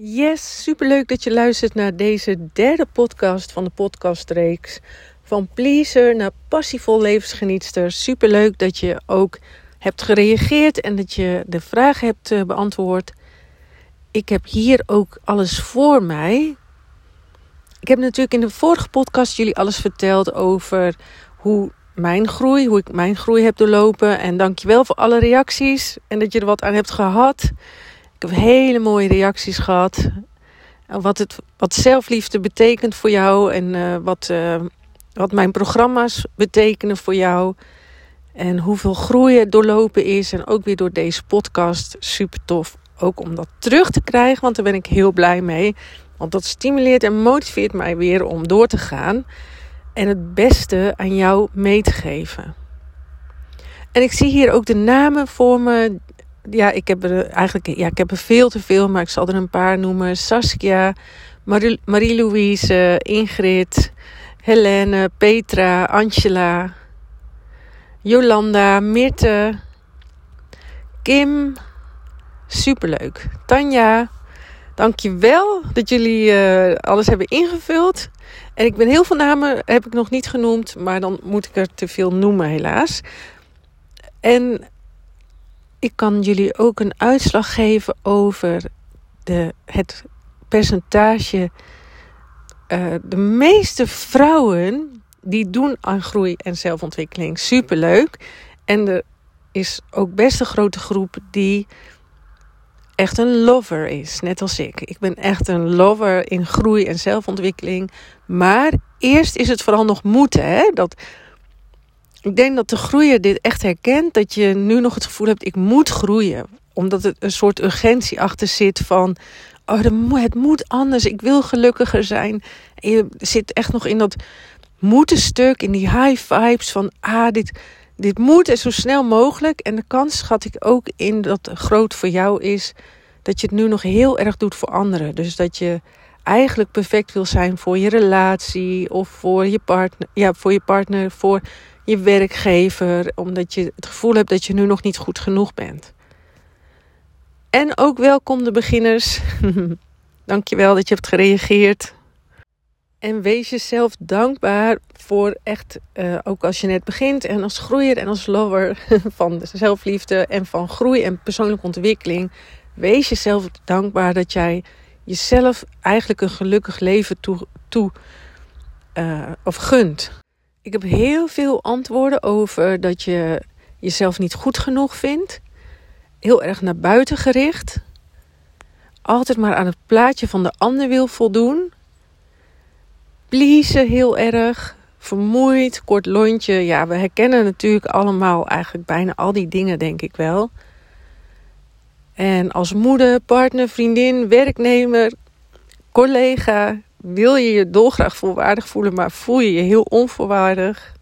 Yes, superleuk dat je luistert naar deze derde podcast van de podcastreeks. Van pleaser naar passievol levensgenietster. Superleuk dat je ook hebt gereageerd en dat je de vraag hebt eh, beantwoord. Ik heb hier ook alles voor mij. Ik heb natuurlijk in de vorige podcast jullie alles verteld over hoe mijn groei, hoe ik mijn groei heb doorlopen. En dankjewel voor alle reacties en dat je er wat aan hebt gehad. Ik heb hele mooie reacties gehad. Wat, het, wat zelfliefde betekent voor jou en uh, wat, uh, wat mijn programma's betekenen voor jou. En hoeveel groei er doorlopen is. En ook weer door deze podcast. Super tof. Ook om dat terug te krijgen, want daar ben ik heel blij mee. Want dat stimuleert en motiveert mij weer om door te gaan. En het beste aan jou mee te geven. En ik zie hier ook de namen voor me ja, ik heb er eigenlijk ja, ik heb er veel te veel, maar ik zal er een paar noemen. Saskia, Marie-Louise, Ingrid, Helene, Petra, Angela, Jolanda, Mirte, Kim. Superleuk. Tanja, dankjewel dat jullie uh, alles hebben ingevuld. En ik ben heel veel namen heb ik nog niet genoemd, maar dan moet ik er te veel noemen helaas. En ik kan jullie ook een uitslag geven over de, het percentage. Uh, de meeste vrouwen die doen aan groei en zelfontwikkeling superleuk. En er is ook best een grote groep die echt een lover is, net als ik. Ik ben echt een lover in groei en zelfontwikkeling. Maar eerst is het vooral nog moeten. Hè? Dat, ik denk dat de groeier dit echt herkent. Dat je nu nog het gevoel hebt, ik moet groeien. Omdat het een soort urgentie achter zit van... Oh, het moet anders, ik wil gelukkiger zijn. Je zit echt nog in dat moeten stuk, in die high vibes van... Ah, dit, dit moet en zo snel mogelijk. En de kans schat ik ook in dat groot voor jou is... dat je het nu nog heel erg doet voor anderen. Dus dat je eigenlijk perfect wil zijn voor je relatie of voor je partner, ja, voor je partner, voor je werkgever, omdat je het gevoel hebt dat je nu nog niet goed genoeg bent. En ook welkom de beginners. Dankjewel dat je hebt gereageerd. En wees jezelf dankbaar voor echt, uh, ook als je net begint en als groeier en als lover van zelfliefde en van groei en persoonlijke ontwikkeling. Wees jezelf dankbaar dat jij jezelf eigenlijk een gelukkig leven toe, toe uh, of gunt. Ik heb heel veel antwoorden over dat je jezelf niet goed genoeg vindt. Heel erg naar buiten gericht. Altijd maar aan het plaatje van de ander wil voldoen. Pleasen heel erg. Vermoeid, kort lontje. Ja, we herkennen natuurlijk allemaal eigenlijk bijna al die dingen, denk ik wel. En als moeder, partner, vriendin, werknemer, collega, wil je je dolgraag volwaardig voelen, maar voel je je heel onvoorwaardig.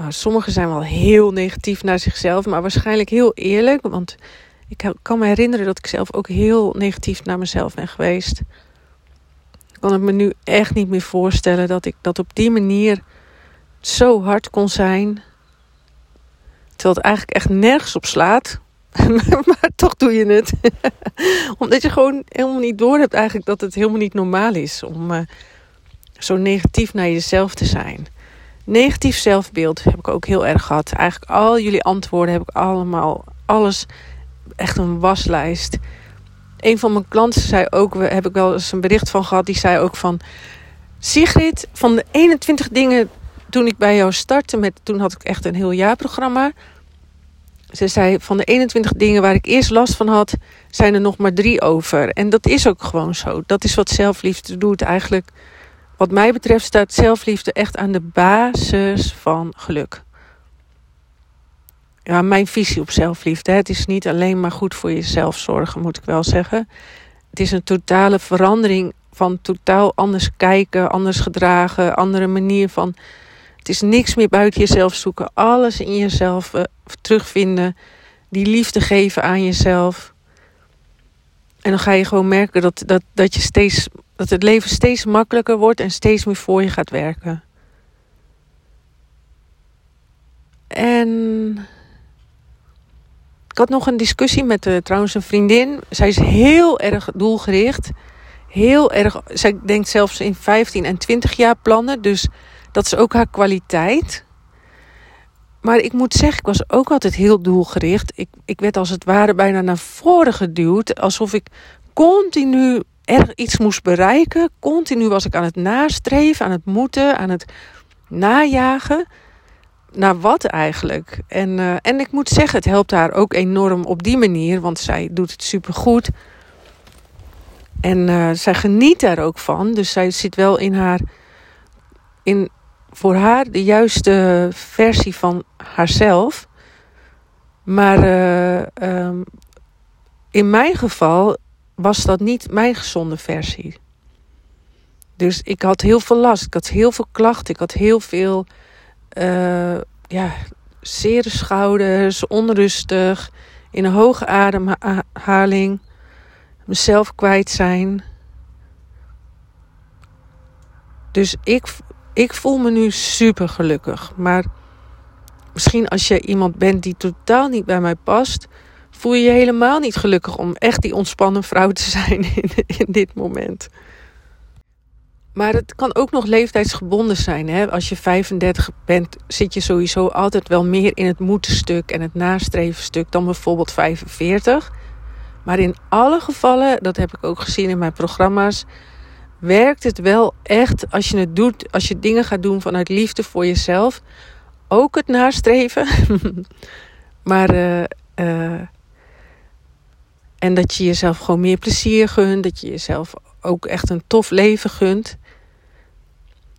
Uh, sommigen zijn wel heel negatief naar zichzelf, maar waarschijnlijk heel eerlijk. Want ik kan me herinneren dat ik zelf ook heel negatief naar mezelf ben geweest. Ik kan het me nu echt niet meer voorstellen dat ik dat op die manier zo hard kon zijn. Terwijl het eigenlijk echt nergens op slaat. maar toch doe je het. Omdat je gewoon helemaal niet door hebt eigenlijk dat het helemaal niet normaal is om uh, zo negatief naar jezelf te zijn. Negatief zelfbeeld heb ik ook heel erg gehad. Eigenlijk al jullie antwoorden heb ik allemaal, alles, echt een waslijst. Een van mijn klanten zei ook, heb ik wel eens een bericht van gehad, die zei ook van... Sigrid, van de 21 dingen toen ik bij jou startte, met, toen had ik echt een heel jaarprogramma... Ze zei van de 21 dingen waar ik eerst last van had, zijn er nog maar drie over. En dat is ook gewoon zo. Dat is wat zelfliefde doet eigenlijk. Wat mij betreft staat zelfliefde echt aan de basis van geluk. Ja, mijn visie op zelfliefde. Het is niet alleen maar goed voor jezelf zorgen, moet ik wel zeggen. Het is een totale verandering van totaal anders kijken, anders gedragen, andere manier van het is niks meer buiten jezelf zoeken. Alles in jezelf uh, terugvinden. Die liefde geven aan jezelf. En dan ga je gewoon merken dat, dat, dat, je steeds, dat het leven steeds makkelijker wordt en steeds meer voor je gaat werken. En Ik had nog een discussie met uh, trouwens een vriendin. Zij is heel erg doelgericht. Heel erg, zij denkt zelfs in 15 en 20 jaar plannen. Dus dat is ook haar kwaliteit. Maar ik moet zeggen, ik was ook altijd heel doelgericht. Ik, ik werd als het ware bijna naar voren geduwd. Alsof ik continu erg iets moest bereiken. Continu was ik aan het nastreven, aan het moeten, aan het najagen. Naar wat eigenlijk? En, uh, en ik moet zeggen, het helpt haar ook enorm op die manier, want zij doet het supergoed. En uh, zij geniet daar ook van. Dus zij zit wel in haar. In, voor haar de juiste versie van haarzelf. Maar uh, um, in mijn geval was dat niet mijn gezonde versie. Dus ik had heel veel last, ik had heel veel klachten, ik had heel veel uh, ja, zere schouders, onrustig, in een hoge ademhaling, mezelf kwijt zijn. Dus ik, ik voel me nu super gelukkig. Maar misschien als je iemand bent die totaal niet bij mij past, voel je je helemaal niet gelukkig om echt die ontspannen vrouw te zijn in, dit moment. Maar het kan ook nog leeftijdsgebonden zijn. Hè? Als je 35 bent, zit je sowieso altijd wel meer in het moetenstuk en het nastrevenstuk dan bijvoorbeeld 45. Maar in alle gevallen, dat heb ik ook gezien in mijn programma's, werkt het wel echt als je het doet, als je dingen gaat doen vanuit liefde voor jezelf. Ook het nastreven. maar uh, uh, en dat je jezelf gewoon meer plezier gunt. Dat je jezelf ook echt een tof leven gunt.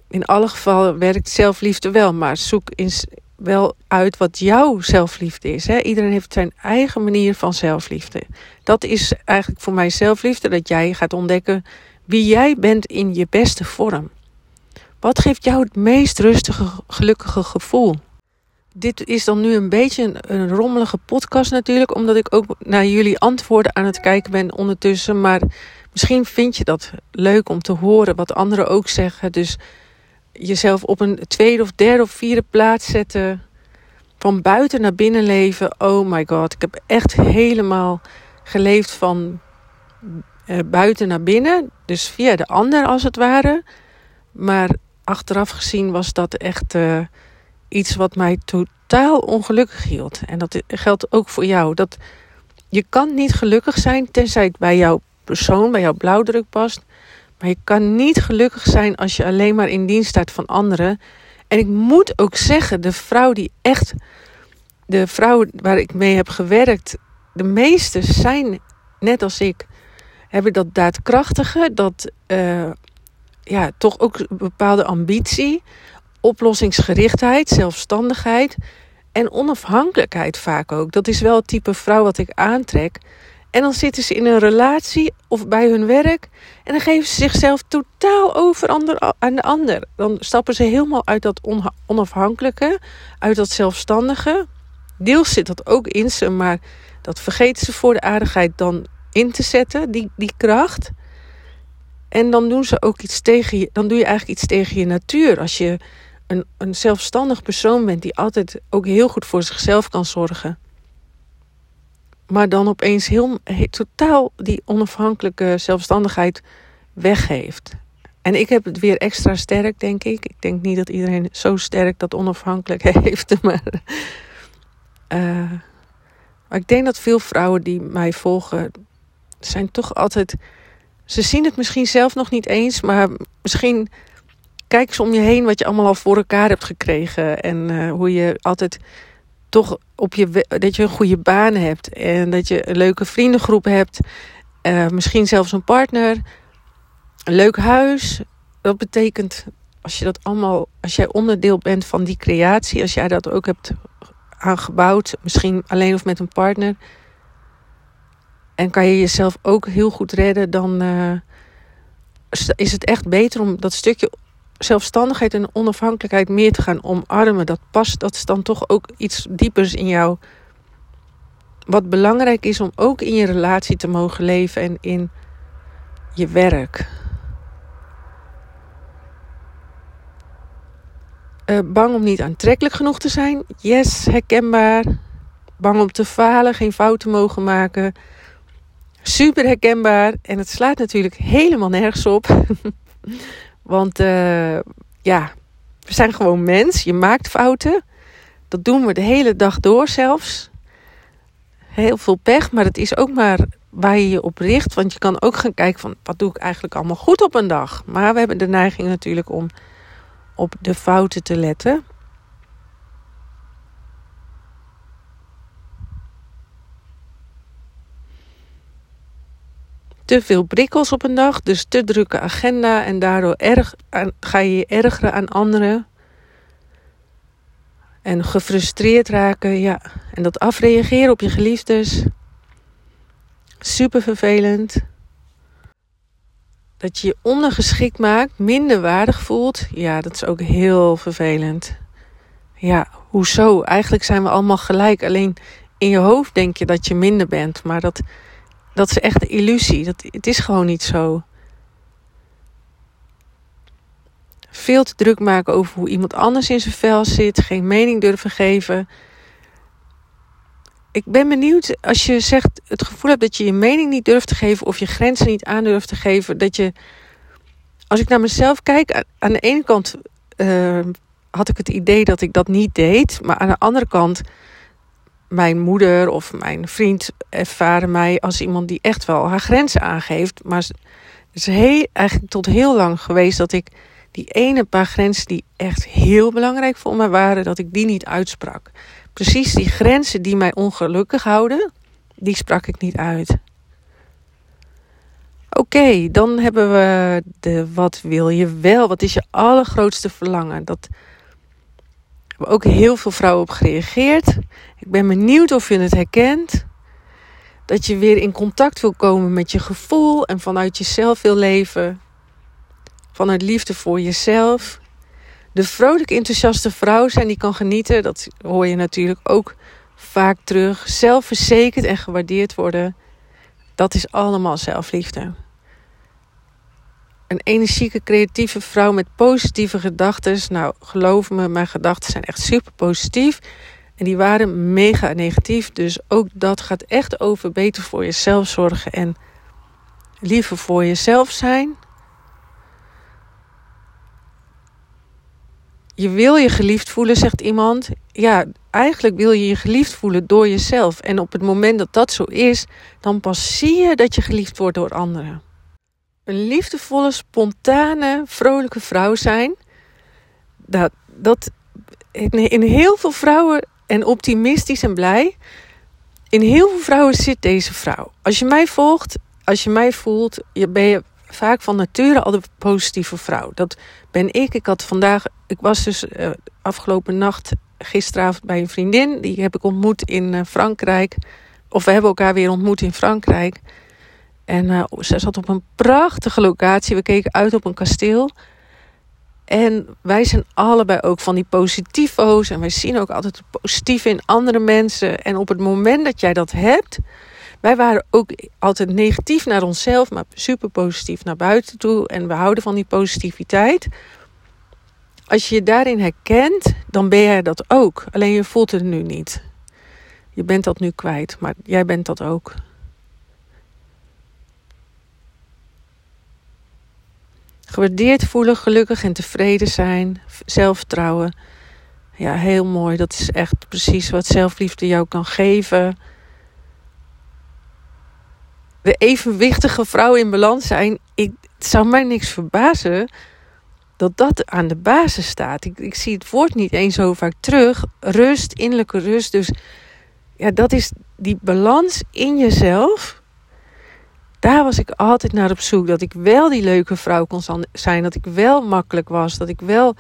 In alle gevallen werkt zelfliefde wel. Maar zoek eens wel uit wat jouw zelfliefde is. Hè? Iedereen heeft zijn eigen manier van zelfliefde. Dat is eigenlijk voor mij zelfliefde. Dat jij gaat ontdekken wie jij bent in je beste vorm. Wat geeft jou het meest rustige, gelukkige gevoel? dit is dan nu een beetje een, rommelige podcast natuurlijk, omdat ik ook naar jullie antwoorden aan het kijken ben ondertussen. Maar misschien vind je dat leuk om te horen wat anderen ook zeggen. Dus jezelf op een tweede of derde of vierde plaats zetten. Van buiten naar binnen leven. Oh my god, ik heb echt helemaal geleefd van uh, buiten naar binnen. Dus via de ander als het ware. Maar achteraf gezien was dat echt... Uh, iets wat mij totaal ongelukkig hield. En dat geldt ook voor jou. Dat je kan niet gelukkig zijn tenzij het bij jouw persoon, bij jouw blauwdruk past. Maar je kan niet gelukkig zijn als je alleen maar in dienst staat van anderen. En ik moet ook zeggen, de vrouw die echt, de vrouwen waar ik mee heb gewerkt, de meeste zijn net als ik, hebben dat daadkrachtige, dat uh, ja, toch ook bepaalde ambitie oplossingsgerichtheid, zelfstandigheid en onafhankelijkheid vaak ook. Dat is wel het type vrouw wat ik aantrek. En dan zitten ze in een relatie of bij hun werk en dan geven ze zichzelf totaal over aan de ander. Dan stappen ze helemaal uit dat onafhankelijke, uit dat zelfstandige. Deels zit dat ook in ze, maar dat vergeten ze voor de aardigheid dan in te zetten, die, die kracht. En dan doen ze ook iets tegen je, dan doe je eigenlijk iets tegen je natuur. Als je een, een zelfstandig persoon bent die altijd ook heel goed voor zichzelf kan zorgen. Maar dan opeens heel, totaal die onafhankelijke zelfstandigheid weggeeft. En ik heb het weer extra sterk, denk ik. Ik denk niet dat iedereen zo sterk dat onafhankelijk heeft. Maar, uh, maar ik denk dat veel vrouwen die mij volgen, zijn toch altijd. Ze zien het misschien zelf nog niet eens, maar misschien kijk eens om je heen wat je allemaal al voor elkaar hebt gekregen. En uh, hoe je altijd toch op je dat je een goede baan hebt. En dat je een leuke vriendengroep hebt. Uh, misschien zelfs een partner. Een leuk huis. Dat betekent als je dat allemaal, als jij onderdeel bent van die creatie, als jij dat ook hebt aangebouwd, misschien alleen of met een partner. En kan je jezelf ook heel goed redden, dan uh, is het echt beter om dat stukje zelfstandigheid en onafhankelijkheid meer te gaan omarmen. Dat past, dat is dan toch ook iets diepers in jou. Wat belangrijk is om ook in je relatie te mogen leven en in je werk. Uh, bang om niet aantrekkelijk genoeg te zijn? Yes, herkenbaar. bang om te falen, geen fouten mogen maken. Super herkenbaar. En het slaat natuurlijk helemaal nergens op. Want uh, ja, we zijn gewoon mens. Je maakt fouten. Dat doen we de hele dag door zelfs. Heel veel pech, maar het is ook maar waar je je op richt. Want je kan ook gaan kijken van wat doe ik eigenlijk allemaal goed op een dag. Maar we hebben de neiging natuurlijk om op de fouten te letten. Te veel prikkels op een dag, dus te drukke agenda en daardoor erg ga je je ergeren aan anderen. En gefrustreerd raken, ja. En dat afreageren op je geliefdes. Super vervelend. Dat je je ondergeschikt maakt, minder waardig voelt. Ja, dat is ook heel vervelend. Ja, hoezo? Eigenlijk zijn we allemaal gelijk. Alleen in je hoofd denk je dat je minder bent. Maar dat, dat is echt een illusie. Dat, het is gewoon niet zo. Veel te druk maken over hoe iemand anders in zijn vel zit. Geen mening durven geven. Ik ben benieuwd als je zegt het gevoel hebt dat je je mening niet durft te geven. Of je grenzen niet aan durft te geven. Dat je, als ik naar mezelf kijk, aan de ene kant uh, had ik het idee dat ik dat niet deed. Maar aan de andere kant mijn moeder of mijn vriend ervaren mij als iemand die echt wel haar grenzen aangeeft. Maar het is heel, eigenlijk tot heel lang geweest dat ik die ene paar grenzen die echt heel belangrijk voor mij waren, dat ik die niet uitsprak. Precies die grenzen die mij ongelukkig houden, die sprak ik niet uit. Oké, dan hebben we de wat wil je wel? Wat is je allergrootste verlangen? Dat hebben ook heel veel vrouwen op gereageerd. Ik ben benieuwd of je het herkent. Dat je weer in contact wil komen met je gevoel en vanuit jezelf wil leven. Vanuit liefde voor jezelf. De vrolijk enthousiaste vrouw zijn die kan genieten. Dat hoor je natuurlijk ook vaak terug. Zelfverzekerd en gewaardeerd worden. Dat is allemaal zelfliefde een energieke, creatieve vrouw met positieve gedachten. Nou, geloof me, mijn gedachten zijn echt super positief. En die waren mega negatief. Dus ook dat gaat echt over beter voor jezelf zorgen en liever voor jezelf zijn. Je wil je geliefd voelen, zegt iemand. Ja, eigenlijk wil je je geliefd voelen door jezelf. En op het moment dat dat zo is, dan pas zie je dat je geliefd wordt door anderen een liefdevolle, spontane, vrolijke vrouw zijn. Dat, dat in heel veel vrouwen en optimistisch en blij. In heel veel vrouwen zit deze vrouw. Als je mij volgt, als je mij voelt, je ben je vaak van nature al de positieve vrouw. Dat ben ik. Ik had vandaag, ik was dus uh, afgelopen nacht, gisteravond bij een vriendin. Die heb ik ontmoet in uh, Frankrijk. Of we hebben elkaar weer ontmoet in Frankrijk. En uh, ze zat op een prachtige locatie. We keken uit op een kasteel. En wij zijn allebei ook van die positivo's. En wij zien ook altijd het positieve in andere mensen. En op het moment dat jij dat hebt. Wij waren ook altijd negatief naar onszelf, maar super positief naar buiten toe. En we houden van die positiviteit. Als je je daarin herkent, dan ben jij dat ook. Alleen je voelt het nu niet. Je bent dat nu kwijt, maar jij bent dat ook. Gewaardeerd voelen, gelukkig en tevreden zijn, zelfvertrouwen. Ja, heel mooi. Dat is echt precies wat zelfliefde jou kan geven. De evenwichtige vrouw in balans zijn. Ik, het zou mij niks verbazen dat dat aan de basis staat. Ik, ik zie het woord niet eens zo vaak terug. Rust, innerlijke rust. Dus ja, dat is die balans in jezelf daar was ik altijd naar op zoek. Dat ik wel die leuke vrouw kon zijn. Dat ik wel makkelijk was. Dat ik wel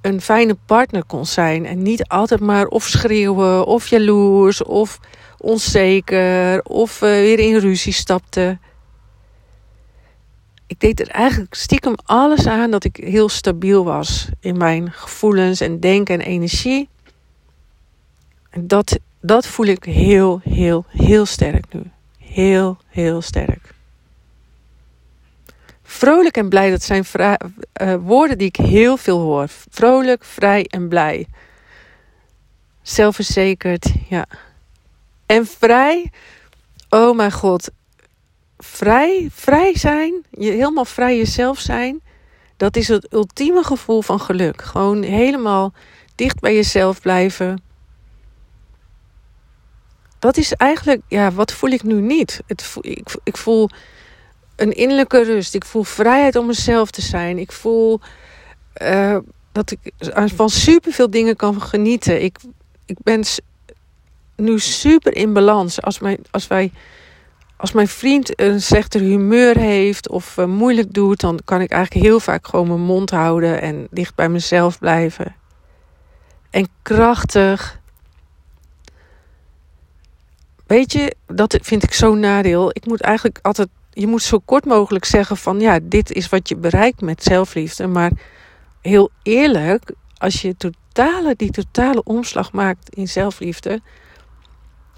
een fijne partner kon zijn. En niet altijd maar of schreeuwen, of jaloers, of onzeker, of uh, weer in ruzie stapte. Ik deed er eigenlijk stiekem alles aan dat ik heel stabiel was in mijn gevoelens en denken en energie. En dat, dat voel ik heel, heel, heel sterk nu heel, heel sterk. Vrolijk en blij, dat zijn uh, woorden die ik heel veel hoor. Vrolijk, vrij en blij. zelfverzekerd, ja. En vrij, oh mijn god, vrij, vrij zijn, je helemaal vrij jezelf zijn, dat is het ultieme gevoel van geluk. Gewoon helemaal dicht bij jezelf blijven. Dat is eigenlijk, ja, wat voel ik nu niet? Het, ik, ik voel een innerlijke rust. Ik voel vrijheid om mezelf te zijn. Ik voel uh, dat ik van superveel dingen kan genieten. Ik, ik ben nu super in balans. Als, mijn, als, wij, als mijn vriend een slechter humeur heeft of uh, moeilijk doet, dan kan ik eigenlijk heel vaak gewoon mijn mond houden en dicht bij mezelf blijven. En krachtig. Weet je, dat vind ik zo'n nadeel. Ik moet eigenlijk altijd, je moet zo kort mogelijk zeggen van ja, dit is wat je bereikt met zelfliefde. Maar heel eerlijk, als je totale, die totale omslag maakt in zelfliefde.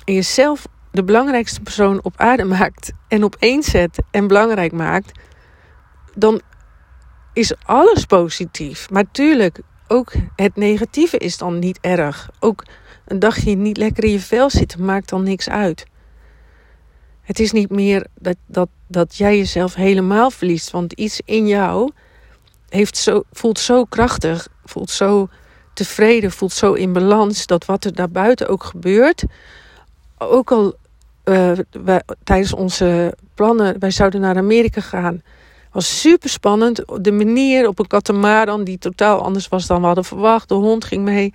En jezelf de belangrijkste persoon op aarde maakt en opeens zet en belangrijk maakt, dan is alles positief. Maar tuurlijk, ook het negatieve is dan niet erg. Ook een dagje niet lekker in je vel zitten maakt dan niks uit. Het is niet meer dat, dat, dat jij jezelf helemaal verliest, want iets in jou heeft zo, voelt zo krachtig, voelt zo tevreden, voelt zo in balans dat wat er daarbuiten ook gebeurt, ook al uh, wij, tijdens onze plannen, wij zouden naar Amerika gaan, was super spannend. De manier op een katamaran die totaal anders was dan we hadden verwacht. De hond ging mee.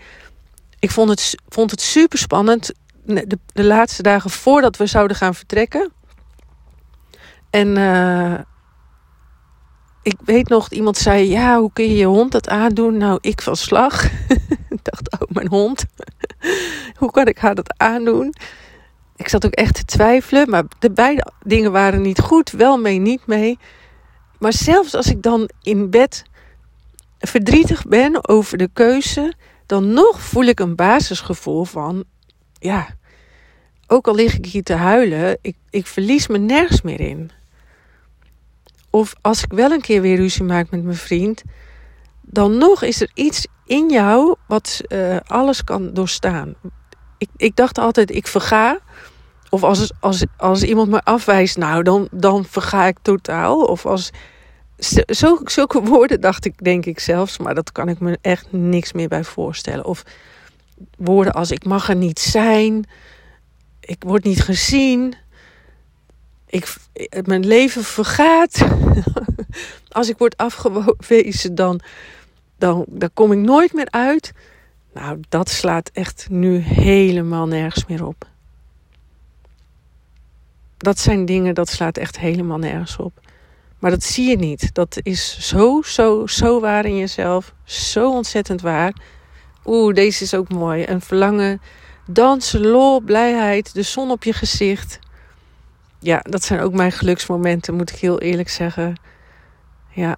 Ik vond het, vond het super spannend. De, de laatste dagen voordat we zouden gaan vertrekken. En uh, ik weet nog, iemand zei: Ja, hoe kun je je hond dat aandoen? Nou, ik van slag. ik dacht: Oh, mijn hond. hoe kan ik haar dat aandoen? Ik zat ook echt te twijfelen, maar de beide dingen waren niet goed. Wel mee, niet mee. Maar zelfs als ik dan in bed verdrietig ben over de keuze, dan nog voel ik een basisgevoel van: Ja, ook al lig ik hier te huilen, ik, ik verlies me nergens meer in. Of als ik wel een keer weer ruzie maak met mijn vriend, dan nog is er iets in jou wat uh, alles kan doorstaan. Ik, ik dacht altijd, ik verga. Of als, als, als iemand me afwijst, nou, dan, dan verga ik totaal. Of als. Zulke woorden dacht ik, denk ik zelfs, maar dat kan ik me echt niks meer bij voorstellen. Of woorden als: ik mag er niet zijn, ik word niet gezien ik, mijn leven vergaat. Als ik word afgewezen, dan, dan, dan kom ik nooit meer uit. Nou, dat slaat echt nu helemaal nergens meer op. Dat zijn dingen, dat slaat echt helemaal nergens op. Maar dat zie je niet. Dat is zo, zo, zo waar in jezelf. Zo ontzettend waar. Oeh, deze is ook mooi. Een verlangen, dansen, lol, blijheid, de zon op je gezicht ja, dat zijn ook mijn geluksmomenten, moet ik heel eerlijk zeggen. Ja.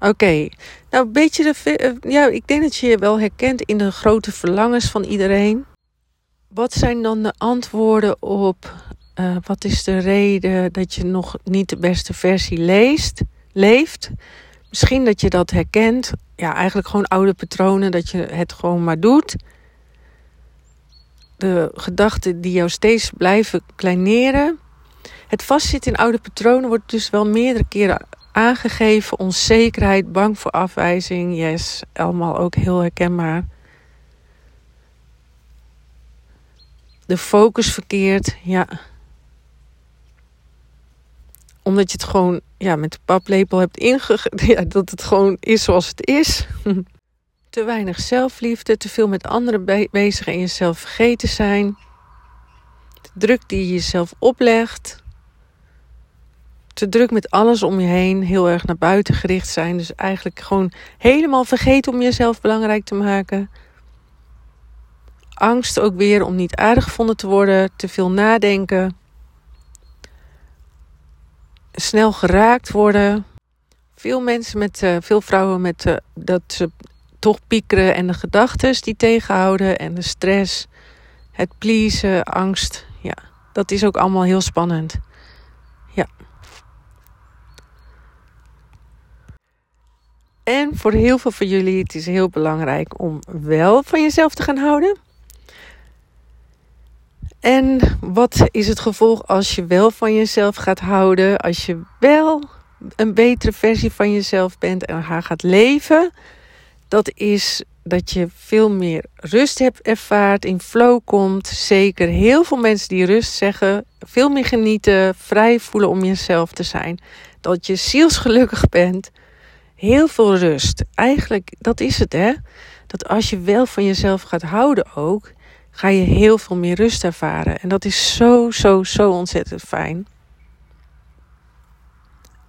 Oké. Nou, beetje de. Eh, ja, ik denk dat je je wel herkent in de grote verlangens van iedereen. Wat zijn dan de antwoorden op. Uh, wat is de reden dat je nog niet de beste versie leest, leeft? Misschien dat je dat herkent. Ja, eigenlijk gewoon oude patronen, dat je het gewoon maar doet. De gedachten die jou steeds blijven kleineren het vastzitten in oude patronen wordt dus wel meerdere keren aangegeven. Onzekerheid, bang voor afwijzing. Yes, allemaal ook heel herkenbaar. De focus verkeerd, ja. Omdat je het gewoon ja, met de paplepel hebt ingegeven. Dat het gewoon is zoals het is. te weinig zelfliefde, te veel met anderen bezig en jezelf vergeten zijn. De druk die je jezelf oplegt te druk met alles om je heen, heel erg naar buiten gericht zijn. Dus eigenlijk gewoon helemaal vergeten om jezelf belangrijk te maken. Angst ook weer om niet aardig gevonden te worden, te veel nadenken. Snel geraakt worden. Veel mensen met, uh, veel vrouwen met uh, dat ze toch piekeren en de gedachten die tegenhouden en de stress, het pleasen, angst. Ja, dat is ook allemaal heel spannend. Ja. En voor heel veel van jullie het is heel belangrijk om wel van jezelf te gaan houden. En wat is het gevolg als je wel van jezelf gaat houden? Als je wel een betere versie van jezelf bent en haar gaat leven? Dat is dat je veel meer rust hebt ervaart, in flow komt. Zeker heel veel mensen die rust zeggen, veel meer genieten, vrij voelen om jezelf te zijn. Dat je zielsgelukkig bent. Heel veel rust. Eigenlijk, dat is het hè. Dat als je wel van jezelf gaat houden ook, ga je heel veel meer rust ervaren. En dat is zo, zo, zo ontzettend fijn.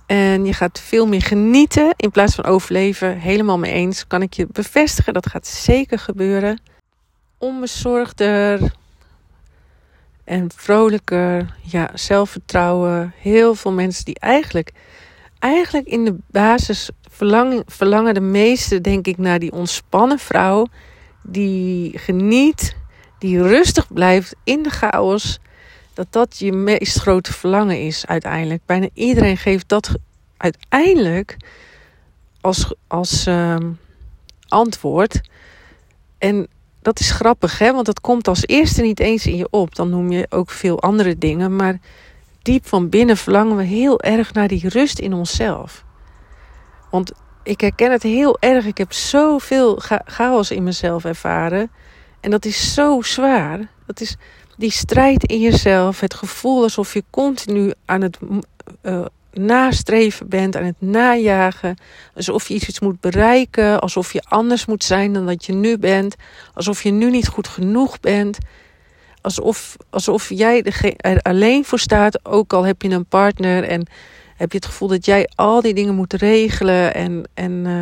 En je gaat veel meer genieten in plaats van overleven. Helemaal mee eens. Kan ik je bevestigen. Dat gaat zeker gebeuren. Onbezorgder. En vrolijker. Ja, zelfvertrouwen. Heel veel mensen die eigenlijk, eigenlijk in de basis verlangen, verlangen de meeste, denk ik, naar die ontspannen vrouw. Die geniet. Die rustig blijft in de chaos dat dat je meest grote verlangen is uiteindelijk. Bijna iedereen geeft dat uiteindelijk als, als uh, antwoord. En dat is grappig, hè? want dat komt als eerste niet eens in je op. Dan noem je ook veel andere dingen. Maar diep van binnen verlangen we heel erg naar die rust in onszelf. Want ik herken het heel erg. Ik heb zoveel chaos in mezelf ervaren. En dat is zo zwaar. Dat is die strijd in jezelf, het gevoel alsof je continu aan het uh, nastreven bent, aan het najagen, alsof je iets moet bereiken, alsof je anders moet zijn dan dat je nu bent, alsof je nu niet goed genoeg bent, alsof, alsof jij er alleen voor staat, ook al heb je een partner en heb je het gevoel dat jij al die dingen moet regelen en, en uh,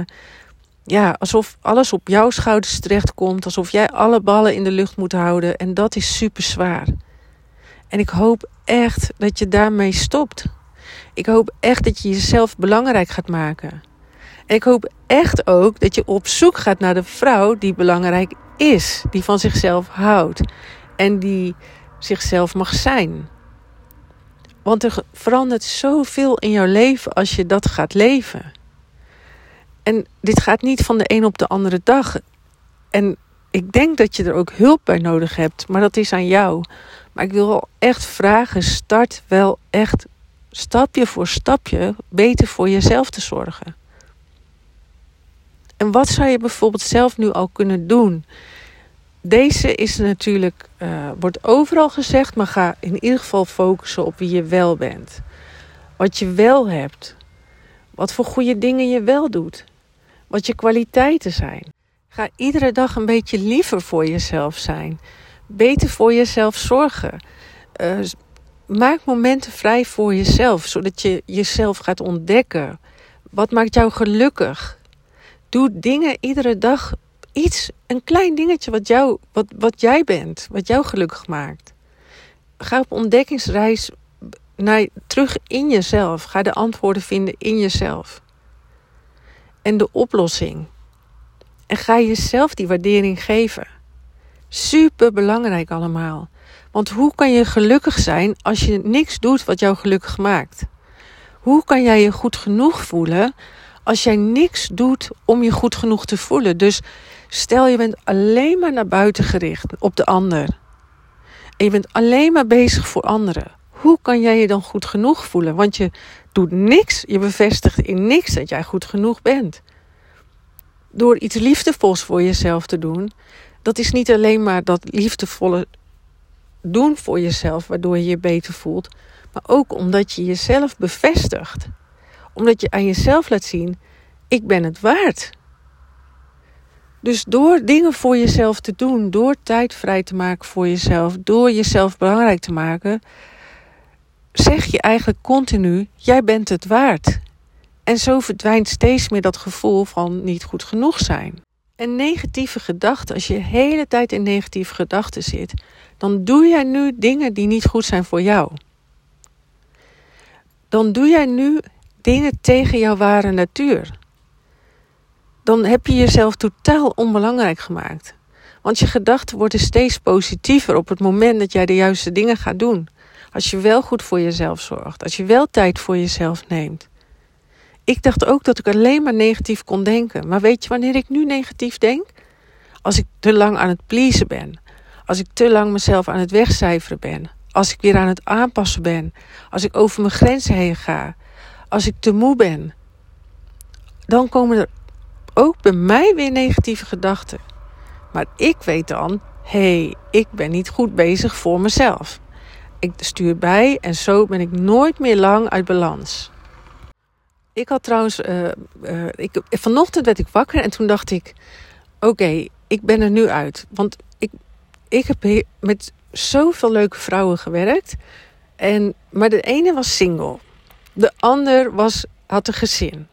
ja, alsof alles op jouw schouders terechtkomt. Alsof jij alle ballen in de lucht moet houden. En dat is super zwaar. En ik hoop echt dat je daarmee stopt. Ik hoop echt dat je jezelf belangrijk gaat maken. En ik hoop echt ook dat je op zoek gaat naar de vrouw die belangrijk is. Die van zichzelf houdt. En die zichzelf mag zijn. Want er verandert zoveel in jouw leven als je dat gaat leven. En dit gaat niet van de een op de andere dag. En ik denk dat je er ook hulp bij nodig hebt, maar dat is aan jou. Maar ik wil echt vragen: start wel echt stapje voor stapje beter voor jezelf te zorgen. En wat zou je bijvoorbeeld zelf nu al kunnen doen? Deze is natuurlijk, uh, wordt overal gezegd, maar ga in ieder geval focussen op wie je wel bent. Wat je wel hebt. Wat voor goede dingen je wel doet wat je kwaliteiten zijn. Ga iedere dag een beetje liever voor jezelf zijn. Beter voor jezelf zorgen. Uh, maak momenten vrij voor jezelf, zodat je jezelf gaat ontdekken. Wat maakt jou gelukkig? Doe dingen iedere dag. Iets, een klein dingetje wat, jou, wat, wat jij bent, wat jou gelukkig maakt. Ga op ontdekkingsreis naar, terug in jezelf. Ga de antwoorden vinden in jezelf en de oplossing. En ga jezelf die waardering geven. Super belangrijk allemaal. Want hoe kan je gelukkig zijn als je niks doet wat jou gelukkig maakt? Hoe kan jij je goed genoeg voelen als jij niks doet om je goed genoeg te voelen? Dus stel je bent alleen maar naar buiten gericht op de ander. En je bent alleen maar bezig voor anderen. Hoe kan jij je dan goed genoeg voelen? Want je doet niks, je bevestigt in niks dat jij goed genoeg bent. Door iets liefdevols voor jezelf te doen, dat is niet alleen maar dat liefdevolle doen voor jezelf, waardoor je je beter voelt, maar ook omdat je jezelf bevestigt. Omdat je aan jezelf laat zien: ik ben het waard. Dus door dingen voor jezelf te doen, door tijd vrij te maken voor jezelf, door jezelf belangrijk te maken, zeg je eigenlijk continu: jij bent het waard. En zo verdwijnt steeds meer dat gevoel van niet goed genoeg zijn. En negatieve gedachten, als je de hele tijd in negatieve gedachten zit, dan doe jij nu dingen die niet goed zijn voor jou. Dan doe jij nu dingen tegen jouw ware natuur. Dan heb je jezelf totaal onbelangrijk gemaakt. Want je gedachten worden steeds positiever op het moment dat jij de juiste dingen gaat doen. Als je wel goed voor jezelf zorgt. Als je wel tijd voor jezelf neemt. Ik dacht ook dat ik alleen maar negatief kon denken. Maar weet je wanneer ik nu negatief denk? Als ik te lang aan het pleasen ben. Als ik te lang mezelf aan het wegcijferen ben. Als ik weer aan het aanpassen ben. Als ik over mijn grenzen heen ga. Als ik te moe ben. Dan komen er ook bij mij weer negatieve gedachten. Maar ik weet dan, hé, hey, ik ben niet goed bezig voor mezelf. Ik stuur bij en zo ben ik nooit meer lang uit balans. Ik had trouwens, uh, uh, ik, vanochtend werd ik wakker en toen dacht ik, oké, ik ben er nu uit. Want ik, ik heb met zoveel leuke vrouwen gewerkt. En, maar de ene was single. De ander was, had een gezin.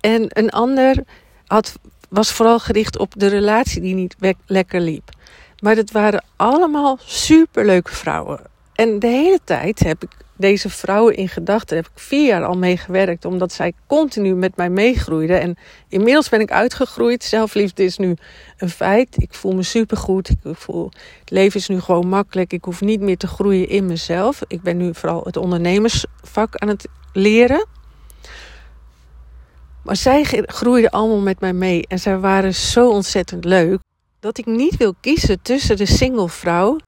En een ander had, was vooral gericht op de relatie die niet lekker liep. Maar het waren allemaal superleuke vrouwen. En de hele tijd heb ik deze vrouwen in gedachten. heb ik vier jaar al mee gewerkt, omdat zij continu met mij meegroeiden. En inmiddels ben ik uitgegroeid. Zelfliefde is nu een feit. Ik voel me supergoed. Ik voel, het leven is nu gewoon makkelijk. Ik hoef niet meer te groeien in mezelf. Ik ben nu vooral het ondernemersvak aan het leren. Maar zij groeiden allemaal met mij mee. En zij waren zo ontzettend leuk. Dat ik niet wil kiezen tussen de single vrouw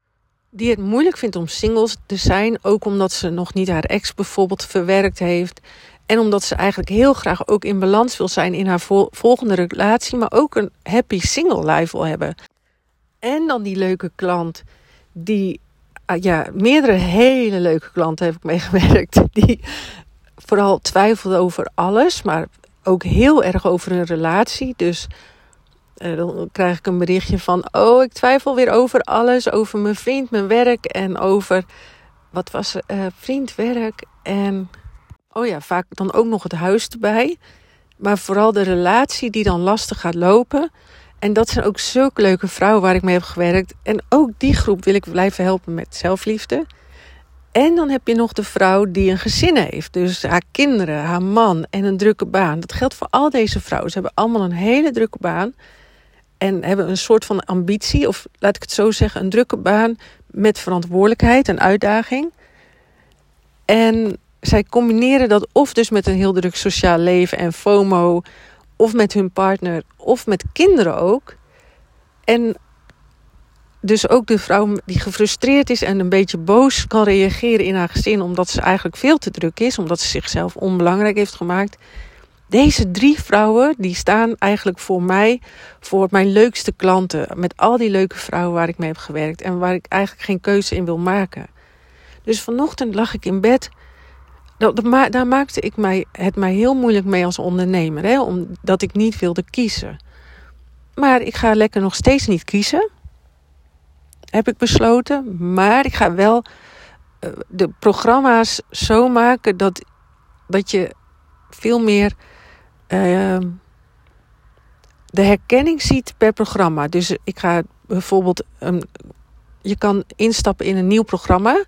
die het moeilijk vindt om singles te zijn. Ook omdat ze nog niet haar ex bijvoorbeeld verwerkt heeft. En omdat ze eigenlijk heel graag ook in balans wil zijn in haar volgende relatie. Maar ook een happy single life wil hebben. En dan die leuke klant die... Ah, ja, meerdere hele leuke klanten heb ik meegewerkt. Die vooral twijfelde over alles. Maar ook heel erg over een relatie. Dus uh, dan krijg ik een berichtje van: Oh, ik twijfel weer over alles. Over mijn vriend, mijn werk en over. Wat was? Uh, vriend, werk en. Oh ja, vaak dan ook nog het huis erbij. Maar vooral de relatie die dan lastig gaat lopen. En dat zijn ook zulke leuke vrouwen waar ik mee heb gewerkt. En ook die groep wil ik blijven helpen met zelfliefde. En dan heb je nog de vrouw die een gezin heeft. Dus haar kinderen, haar man en een drukke baan. Dat geldt voor al deze vrouwen. Ze hebben allemaal een hele drukke baan. En hebben een soort van ambitie, of laat ik het zo zeggen, een drukke baan met verantwoordelijkheid en uitdaging. En zij combineren dat of dus met een heel druk sociaal leven en FOMO, of met hun partner, of met kinderen ook. En dus ook de vrouw die gefrustreerd is en een beetje boos kan reageren in haar gezin, omdat ze eigenlijk veel te druk is, omdat ze zichzelf onbelangrijk heeft gemaakt. Deze drie vrouwen die staan eigenlijk voor mij, voor mijn leukste klanten. Met al die leuke vrouwen waar ik mee heb gewerkt en waar ik eigenlijk geen keuze in wil maken. Dus vanochtend lag ik in bed. Daar maakte ik mij, het mij heel moeilijk mee als ondernemer, hè, omdat ik niet wilde kiezen. Maar ik ga lekker nog steeds niet kiezen, heb ik besloten. Maar ik ga wel eh, de programma's zo maken dat, dat je veel meer Ehm, de herkenning ziet per programma. Dus ik ga bijvoorbeeld. je kan instappen in een nieuw programma.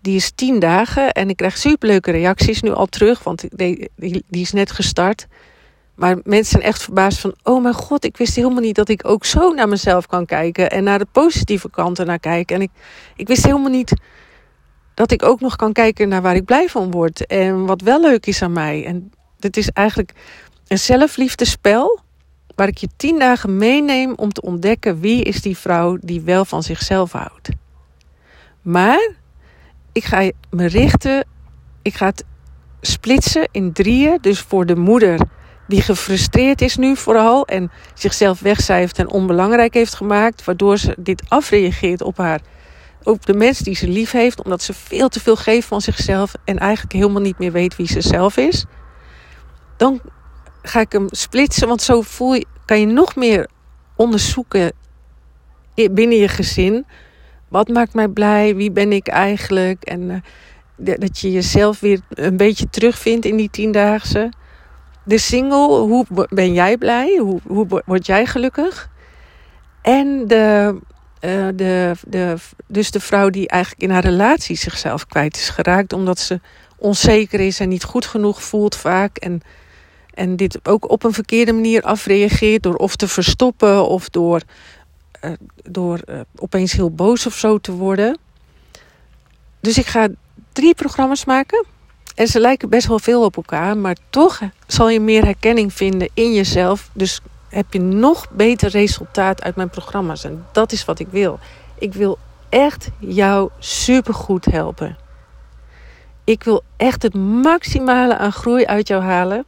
Die is tien dagen en ik krijg superleuke reacties nu al terug, want die, die, is net gestart. Maar mensen zijn echt verbaasd van: oh mijn god, ik wist helemaal niet dat ik ook zo naar mezelf kan kijken en naar de positieve kanten naar kijken. En ik, ik wist helemaal niet dat ik ook nog kan kijken naar waar ik blij van word en wat wel leuk is aan mij. En dit is eigenlijk een zelfliefdespel waar ik je tien dagen meeneem om te ontdekken wie is die vrouw die wel van zichzelf houdt. Maar ik ga me richten, ik ga het splitsen in drieën. Dus voor de moeder die gefrustreerd is nu vooral en zichzelf wegcijfert en onbelangrijk heeft gemaakt, waardoor ze dit afreageert op haar, op de mens die ze lief heeft, omdat ze veel te veel geeft van zichzelf en eigenlijk helemaal niet meer weet wie ze zelf is. Dan ga ik hem splitsen. Want zo voel je, kan je nog meer onderzoeken binnen je gezin. Wat maakt mij blij? Wie ben ik eigenlijk? En uh, dat je jezelf weer een beetje terugvindt in die tiendaagse. De single, hoe ben jij blij? Hoe, hoe word jij gelukkig? En de, uh, de, de, dus de vrouw die eigenlijk in haar relatie zichzelf kwijt is geraakt. Omdat ze onzeker is en niet goed genoeg voelt vaak. En en dit ook op een verkeerde manier afreageert door of te verstoppen of door, uh, door uh, opeens heel boos of zo te worden. Dus ik ga drie programma's maken. En ze lijken best wel veel op elkaar, maar toch zal je meer herkenning vinden in jezelf. Dus heb je nog beter resultaat uit mijn programma's. En dat is wat ik wil. Ik wil echt jou supergoed helpen. Ik wil echt het maximale aan groei uit jou halen.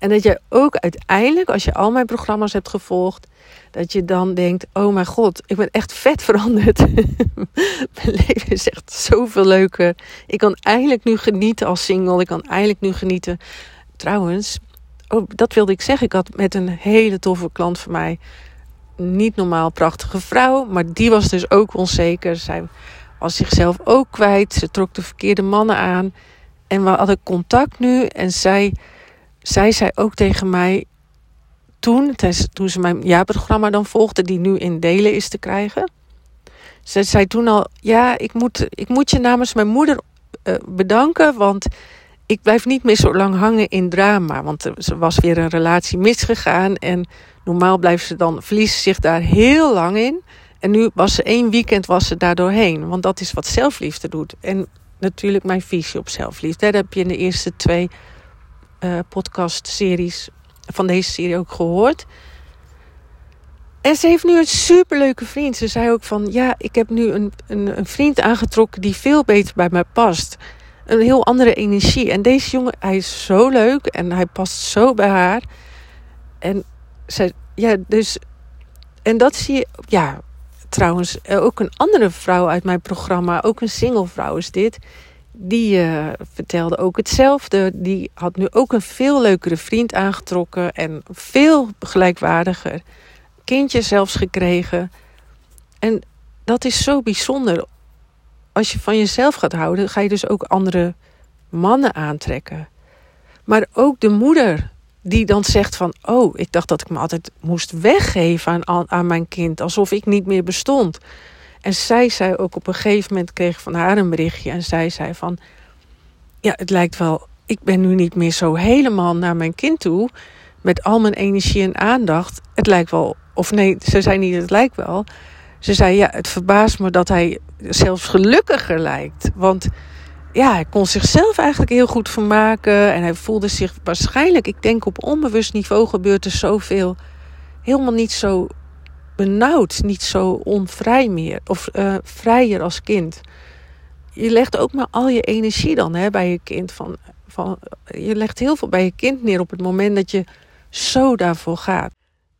En dat jij ook uiteindelijk, als je al mijn programma's hebt gevolgd, dat je dan denkt: Oh mijn god, ik ben echt vet veranderd. mijn leven is echt zoveel leuker. Ik kan eindelijk nu genieten als single. Ik kan eindelijk nu genieten. Trouwens, oh, dat wilde ik zeggen. Ik had met een hele toffe klant van mij. Niet normaal prachtige vrouw, maar die was dus ook onzeker. Zij was zichzelf ook kwijt. Ze trok de verkeerde mannen aan. En we hadden contact nu. En zij, zij zei ook tegen mij: toen, toen ze mijn jaarprogramma dan volgde, die nu in delen is te krijgen. Ze zei toen al, ja, ik moet, ik moet je namens mijn moeder uh, bedanken, want ik blijf niet meer zo lang hangen in drama. Want er was weer een relatie misgegaan en normaal blijft ze dan, verliezen zich daar heel lang in. En nu was ze één weekend was ze daar doorheen, want dat is wat zelfliefde doet. En natuurlijk mijn visie op zelfliefde. Dat heb je in de eerste twee uh, podcast-series van deze serie ook gehoord. En ze heeft nu een superleuke vriend. Ze zei ook van, ja, ik heb nu een, een, een, vriend aangetrokken die veel beter bij mij past. Een heel andere energie. En deze jongen, hij is zo leuk en hij past zo bij haar. En zij, ja, dus, en dat zie je, ja, trouwens, ook een andere vrouw uit mijn programma, ook een single vrouw is dit die uh, vertelde ook hetzelfde. Die had nu ook een veel leukere vriend aangetrokken en veel gelijkwaardiger. Kindje zelfs gekregen. En dat is zo bijzonder. Als je van jezelf gaat houden, ga je dus ook andere mannen aantrekken. Maar ook de moeder die dan zegt van... oh, ik dacht dat ik me altijd moest weggeven aan, aan mijn kind... alsof ik niet meer bestond. En zij zei ook op een gegeven moment, kreeg van haar een berichtje. En zij zei van, ja, het lijkt wel, ik ben nu niet meer zo helemaal naar mijn kind toe. Met al mijn energie en aandacht. Het lijkt wel, of nee, ze zei niet, het lijkt wel. Ze zei, ja, het verbaast me dat hij zelfs gelukkiger lijkt. Want ja, hij kon zichzelf eigenlijk heel goed vermaken. En hij voelde zich waarschijnlijk, ik denk op onbewust niveau gebeurt er zoveel. Helemaal niet zo benauwd, niet zo onvrij meer. Of uh, vrijer als kind. Je legt ook maar al je energie dan hè, bij je kind. Van, van, je legt heel veel bij je kind neer op het moment dat je zo daarvoor gaat.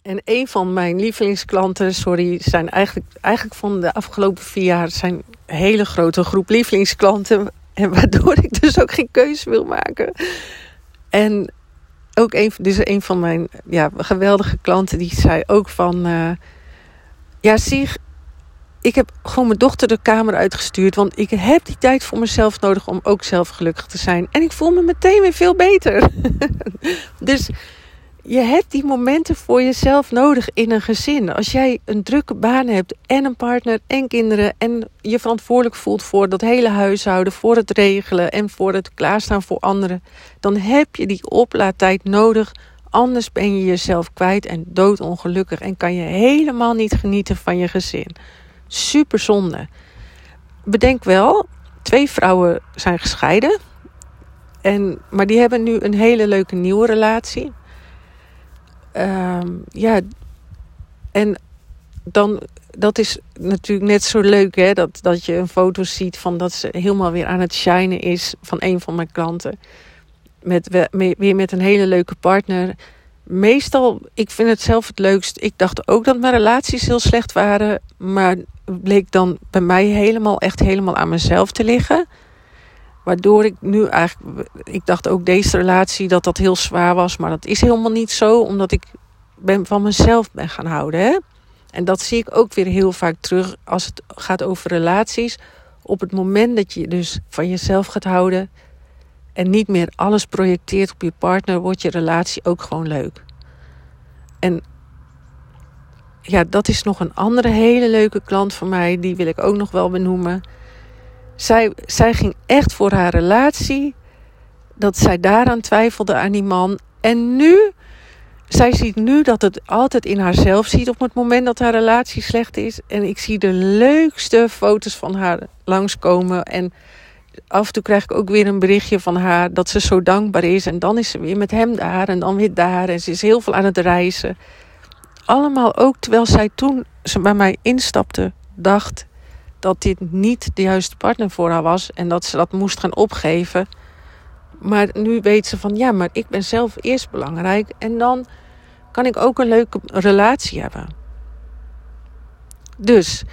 En een van mijn lievelingsklanten, sorry, zijn eigenlijk, eigenlijk van de afgelopen vier jaar zijn hele grote groep lievelingsklanten. En waardoor ik dus ook geen keuze wil maken. En ook een, dus een van mijn ja, geweldige klanten, die zei ook van. Uh, ja, zie, ik heb gewoon mijn dochter de kamer uitgestuurd. Want ik heb die tijd voor mezelf nodig om ook zelf gelukkig te zijn. En ik voel me meteen weer veel beter. dus je hebt die momenten voor jezelf nodig in een gezin. Als jij een drukke baan hebt en een partner en kinderen. En je verantwoordelijk voelt voor dat hele huishouden, voor het regelen en voor het klaarstaan voor anderen. Dan heb je die oplaadtijd nodig Anders ben je jezelf kwijt en doodongelukkig en kan je helemaal niet genieten van je gezin. Super zonde. Bedenk wel, twee vrouwen zijn gescheiden. En, maar die hebben nu een hele leuke nieuwe relatie. Um, ja, en dan, dat is natuurlijk net zo leuk, hè? Dat, dat je een foto ziet van dat ze helemaal weer aan het shinen is van een van mijn klanten met, weer met een hele leuke partner. Meestal, ik vind het zelf het leukst. Ik dacht ook dat mijn relaties heel slecht waren. Maar bleek dan bij mij helemaal, echt helemaal aan mezelf te liggen. Waardoor ik nu eigenlijk, ik dacht ook deze relatie dat dat heel zwaar was. Maar dat is helemaal niet zo, omdat ik ben, van mezelf ben gaan houden. Hè? En dat zie ik ook weer heel vaak terug als het gaat over relaties. Op het moment dat je dus van jezelf gaat houden, en niet meer alles projecteert op je partner, wordt je relatie ook gewoon leuk. En ja, dat is nog een andere hele leuke klant van mij, die wil ik ook nog wel benoemen. Zij, zij ging echt voor haar relatie, dat zij daaraan twijfelde aan die man. En nu, zij ziet nu dat het altijd in haarzelf ziet op het moment dat haar relatie slecht is. En ik zie de leukste foto's van haar langskomen. En af en toe krijg ik ook weer een berichtje van haar dat ze zo dankbaar is. En dan is ze weer met hem daar en dan weer daar. En ze is heel veel aan het reizen. Allemaal ook terwijl zij toen ze bij mij instapte dacht dat dit niet de juiste partner voor haar was en dat ze dat moest gaan opgeven. Maar nu weet ze van ja, maar ik ben zelf eerst belangrijk en dan kan ik ook een leuke relatie hebben. Dus,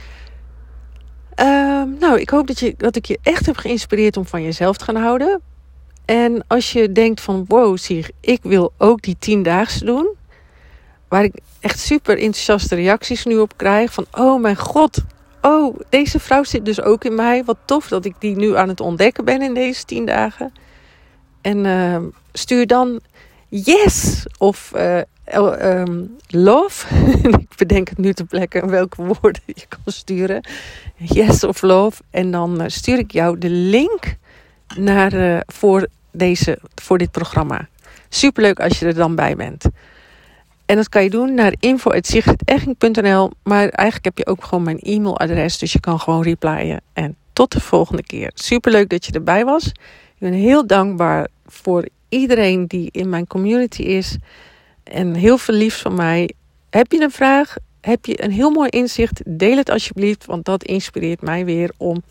ehm, nou, ik hoop dat, je, dat ik je echt heb geïnspireerd om van jezelf te gaan houden. En als je denkt van wow, zie ik wil ook die tiendaagse doen. Waar ik echt super enthousiaste reacties nu op krijg. Van oh mijn god, oh deze vrouw zit dus ook in mij. Wat tof dat ik die nu aan het ontdekken ben in deze tien dagen. En uh, stuur dan yes of uh, um, love. ik bedenk het nu te plekken welke woorden je kan sturen. Yes of love. En dan uh, stuur ik jou de link naar, uh, voor, deze, voor dit programma. Superleuk als je er dan bij bent. En dat kan je doen naar info.sigrideching.nl. Maar eigenlijk heb je ook gewoon mijn e-mailadres. Dus je kan gewoon replyen. En tot de volgende keer. Superleuk dat je erbij was. Ik ben heel dankbaar voor iedereen die in mijn community is. En heel veel liefs van mij. Heb je een vraag? Heb je een heel mooi inzicht? Deel het alsjeblieft, want dat inspireert mij weer om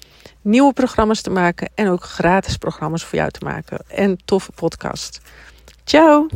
nieuwe programma's te maken en ook gratis programma's voor jou te maken en toffe podcast. Ciao!